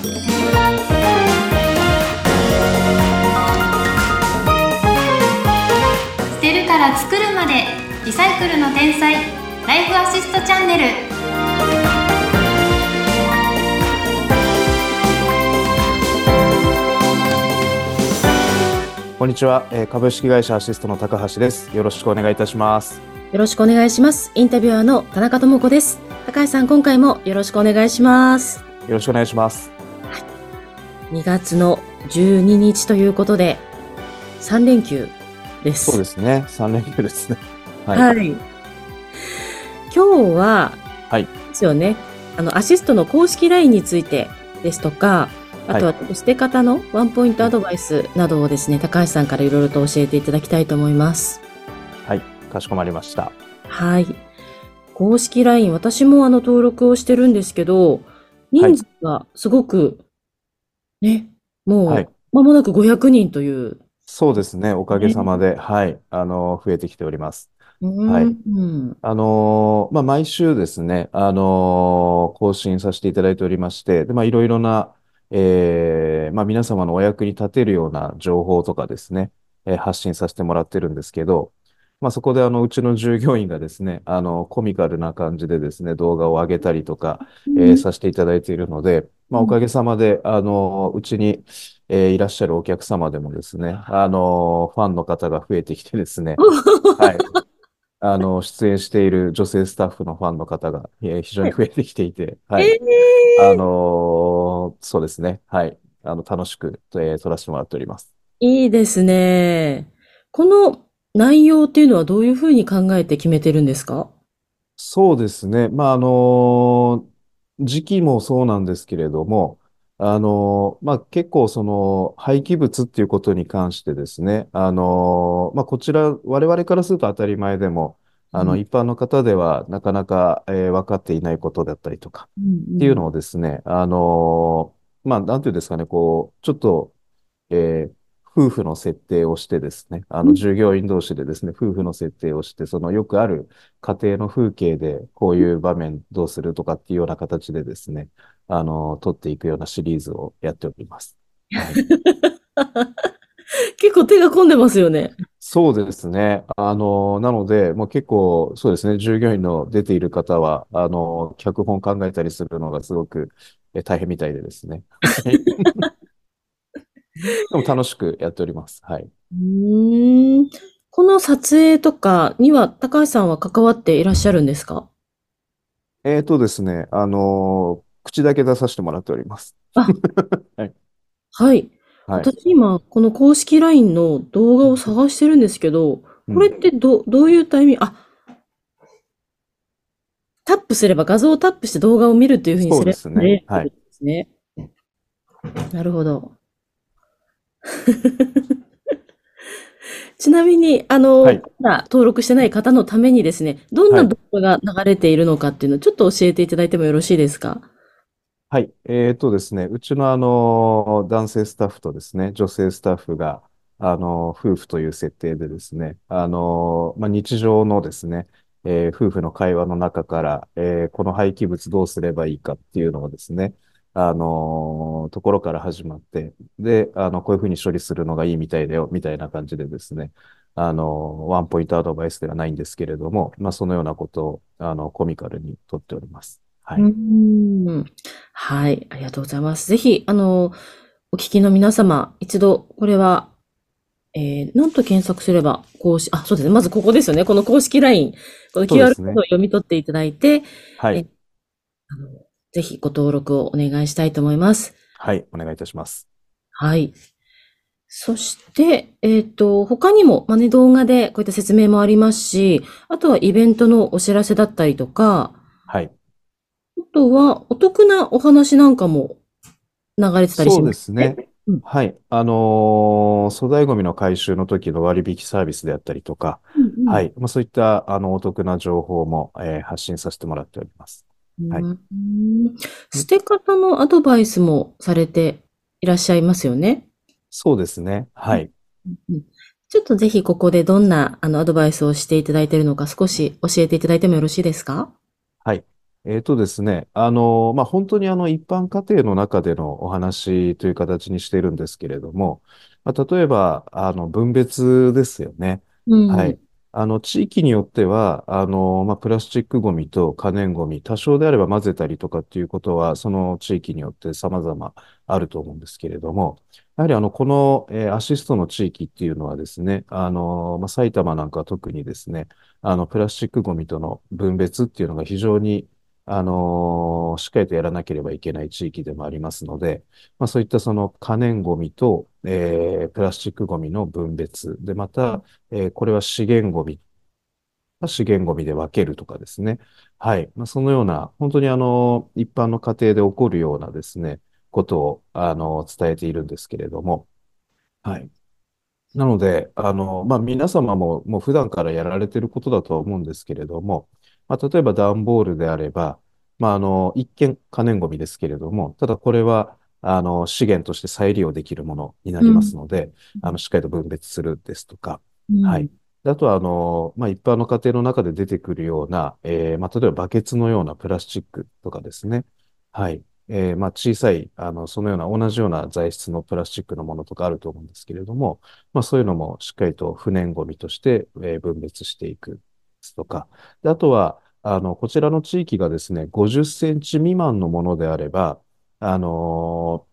捨てるから作るまでリサイクルの天才ライフアシストチャンネルこんにちは、えー株式会社アシストの高橋です。よろしくお願いいたします。よろしくお願いします。インタビュアーの田中智子です。高橋さん、今回もよろしくお願いします。よろしくお願いします。2月の12日ということで、3連休です。そうですね、3連休ですね。は。はいい。今日は、はいですよね。あの、アシストの公式 LINE についてですとか、あとは捨て方のワンポイントアドバイスなどをですね、高橋さんからいろいろと教えていただきたいと思います。はい、かしこまりました。はい。公式 LINE、私もあの登録をしてるんですけど、人数がすごく、ね、もはい。う間もなく500人という。そうですね、おかげさまで、はい、あの、増えてきております。はい。うんあのーまあ、毎週ですね、あのー更新させていただいておりまして、で、まあ、いろいろな、えーまあ、皆様のお役に立てるような情報とかですね、えー発信させてもらってるんですけど、まあ、そこであの、うちの従業員がですね、あの、コミカルな感じでですね、動画を上げたりとか、えーさせていただいているので、まあ、おかげさまで、あの、うちに、えーいらっしゃるお客様でもですね、あの、ファンの方が増えてきてですね、はい。あの、出演している女性スタッフのファンの方が、えー非常に増えてきていて、はい。えあのーそうですね。はい。あの、楽しく、えー撮らせてもらっております。いいですね。この内容っていうのはどういうふうに考えて決めてるんですか？そうですね。まあ、あのー時期もそうなんですけれども、あのーまあ、結構その廃棄物っていうことに関してですね、あのーまあ、こちら、我々からすると当たり前でも、あの、うん。一般の方ではなかなか、えー分かっていないことだったりとか、っていうのをですね、あのーまあ、なんていうんですかね、こう、ちょっと、えー夫婦の設定をしてですね、あの、うん従業員同士でですね、夫婦の設定をして、そのよくある家庭の風景で、こういう場面どうするとかっていうような形でですね、あの、撮っていくようなシリーズをやっております。はい 結構手が込んでますよね。そうですね。あの、なので、もう結構、そうですね、従業員の出ている方は、あの、脚本考えたりするのがすごくえ大変みたいでですね。でも楽しくやっております。はい。うーん。この撮影とかには高橋さんは関わっていらっしゃるんですか？えーとですね、あの、口だけ出させてもらっております。はい。はい。私今、この公式 LINE の動画を探してるんですけど、うんこれってど、どういうタイミング、あ、タップすれば、画像をタップして動画を見るっていうふうにすればそうですねはいんですね。なるほど。ちなみに、あの、はい。まだ登録してない方のためにですね、どんはない。動画が流れているのかっていうのをちょっと教えていただいてもよろしいですか？はい。えーとですね、うちのあの、男性スタッフとですね、女性スタッフが、あの、夫婦という設定でですね、あの、まあ、日常のですね、えー夫婦の会話の中から、えーこの廃棄物どうすればいいかっていうのをですね、あの、ところから始まって、で、あの、こういうふうに処理するのがいいみたいだよ、みたいな感じでですね、あの、ワンポイントアドバイスではないんですけれども、まあ、そのようなことを、あの、コミカルにとっております。はい。うーんはい、ありがとうございます。ぜひ、あの、お聞きの皆様、一度、これは、えー、なんと検索すれば、公式、あ、そうですね。まずここですよね。この公式 LINE、この QR コードを読み取っていただいて、はい。あのぜひご登録をお願いしたいと思います。はい。お願いいたします。はい。そして、えっと、他にも、まあね、動画でこういった説明もありますし、あとはイベントのお知らせだったりとか、はい。あとはお得なお話なんかも流れてたりしそうまですすね。うんはい。あのー粗大ゴミの回収の時の割引サービスであったりとか、うんうんはい。まあ、そういった、あの、お得な情報も、えー発信させてもらっております。はいうん捨て方のアドバイスもされていらっしゃいますよね。そうですね。はい。うんちょっとぜひここでどんなあのアドバイスをしていただいているのか少し教えていただいてもよろしいですか？はい。えっとですね、あの、まあ、本当にあの一般家庭の中でのお話という形にしているんですけれども、まあ、例えば、あの、分別ですよね。うん。はい。あの、地域によっては、あの、まあ、プラスチックゴミと可燃ゴミ、多少であれば混ぜたりとかっていうことは、その地域によって様々あると思うんですけれども、やはりあの、この、えーアシストの地域っていうのはですね、あの、まあ、埼玉なんかは特にですね、あの、プラスチックゴミとの分別っていうのが非常に、あのしっかりとやらなければいけない地域でもありますので、まあ、そういったその可燃ゴミと、えープラスチックゴミの分別で、また、えーこれは資源ゴミ、資源ゴミで分けるとかですね。はい。まあ、そのような、本当にあの、一般の家庭で起こるようなですね、ことを、あの、伝えているんですけれども、はい。なので、あの、まあ、皆様ももう普段からやられてることだとは思うんですけれども、まあ、例えば段ボールであれば、まあ、あの、一見可燃ゴミですけれども、ただこれは、あの、資源として再利用できるものになりますので、あの、しっかりと分別するですとか、うんはい。であとは、あの、まあ、一般の家庭の中で出てくるような、えーまあ、例えばバケツのようなプラスチックとかですね。はい。えーまあ、小さい、あの、そのような同じような材質のプラスチックのものとかあると思うんですけれども、まあ、そういうのもしっかりと不燃ゴミとして、えー分別していくとか。あとは、あの、こちらの地域がですね、50センチ未満のものであれば、あの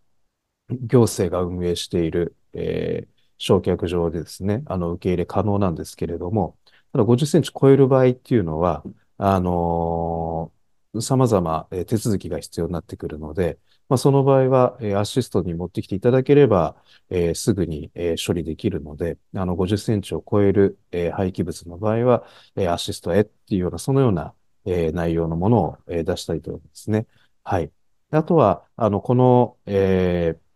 行政が運営している、えー焼却場でですね、あの、受け入れ可能なんですけれども、ただ50センチ超える場合っていうのは、あのー様々、えー手続きが必要になってくるので、まあ、その場合は、えーアシストに持ってきていただければ、えーすぐに、えー処理できるので、あの、50センチを超える、えー廃棄物の場合は、えーアシストへっていうような、そのような、えー内容のものを、えー出したいと思いますね。はい。あとは、あの、この、えー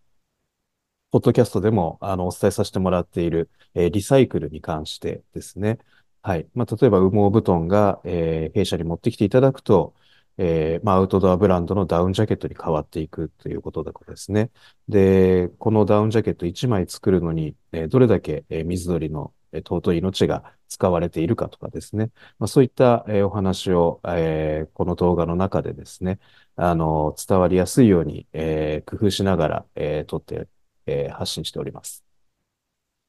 ポッドキャストでも、あの、お伝えさせてもらっている、えーリサイクルに関してですね。はい。まあ、例えば、羽毛布団が、えー弊社に持ってきていただくと、えーまあ、アウトドアブランドのダウンジャケットに変わっていくということですね。で、このダウンジャケット1枚作るのに、えーどれだけ、えー水鳥の、えー尊い命が使われているかとかですね。まあ、そういった、えーお話を、えーこの動画の中でですね、あの、伝わりやすいように、えー工夫しながら、えー撮ってえー発信しております。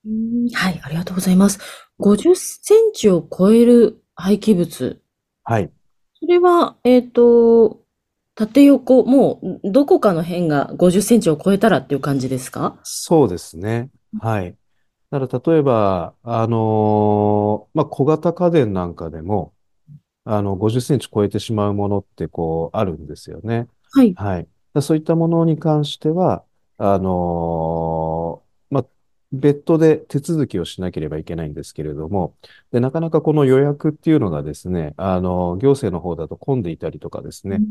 うんはい、ありがとうございます。50センチを超える廃棄物。はい。それは、えっと、縦横、もう、どこかの辺が50センチを超えたらっていう感じですか？そうですね。はい。だから例えば、あのーまあ、小型家電なんかでも、あの、50センチ超えてしまうものってこう、あるんですよね。はい。はい。だそういったものに関しては、あのーまあ、別途で手続きをしなければいけないんですけれども、で、なかなかこの予約っていうのがですね、あの、行政の方だと混んでいたりとかですね、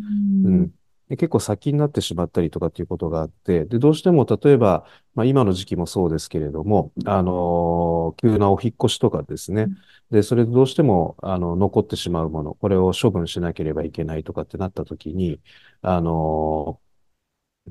ううんん。で結構先になってしまったりとかっていうことがあって、で、どうしても例えば、まあ今の時期もそうですけれども、あのー急なお引っ越しとかですね。で、それでどうしても、あの、残ってしまうもの、これを処分しなければいけないとかってなった時に、あのー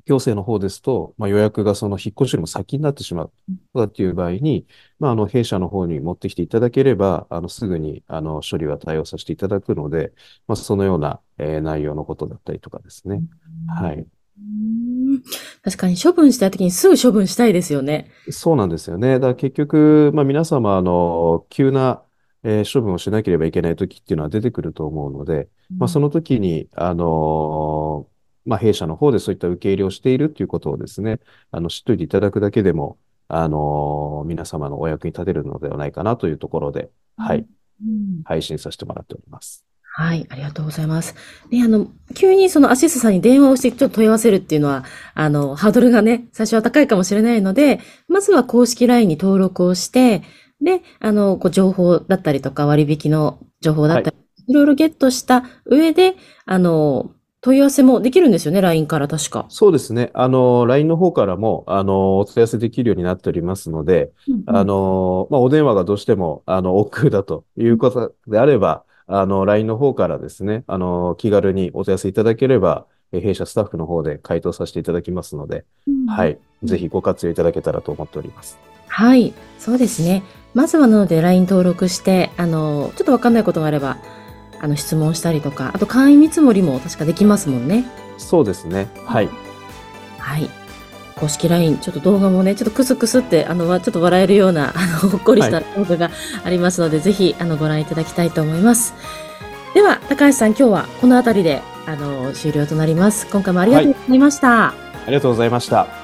行政の方ですと、まあ予約がその引っ越しよりも先になってしまうとかっていう場合に、まああの、弊社の方に持ってきていただければ、あの、すぐに、あの、処理は対応させていただくので、まあそのような、えー内容のことだったりとかですね。はい。うん確かに処分したい時にすぐ処分したいですよね。そうなんですよね。だから結局、まあ皆様、あの、急な、えー処分をしなければいけない時っていうのは出てくると思うので、まあその時に、あのまあ弊社の方でそういった受け入れをしているっていうことをですね、あの、知っといていただくだけでも、あの皆様のお役に立てるのではないかなというところで、はい、うん配信させてもらっております。はい、ありがとうございます。ね、あの、急にそのアシストさんに電話をしてちょっと問い合わせるっていうのは、あの、ハードルがね、最初は高いかもしれないので、まずは公式 LINE に登録をして、で、あの、こう情報だったりとか割引の情報だったり、いろいろゲットした上で、あの、問い合わせもできるんですよね、LINE から確か。そうですね。あの、LINE の方からも、あの、お問い合わせできるようになっておりますので、あの、まあ、お電話がどうしても、あの、億劫だということであれば、あの、LINE の方からですね、あの、気軽にお問い合わせいただければ、え弊社スタッフの方で回答させていただきますので、は。い。ぜひご活用いただけたらと思っております。はい、そうですね。まずはなので LINE 登録して、あの、ちょっとわかんないことがあれば、あの、質問したりとか、あと会員見積もりも確かできますもんね。そうですね。はい。はい。公式 LINE、ちょっと動画もね、ちょっとクスクスって、あの、わちょっと笑えるような、あの、ほっこりした動画がありますので、ぜひ、あの、ご覧いただきたいと思います。では、高橋さん、今日はこの辺りで、あの、終了となります。今回もありがとうございました。ありがとうございました。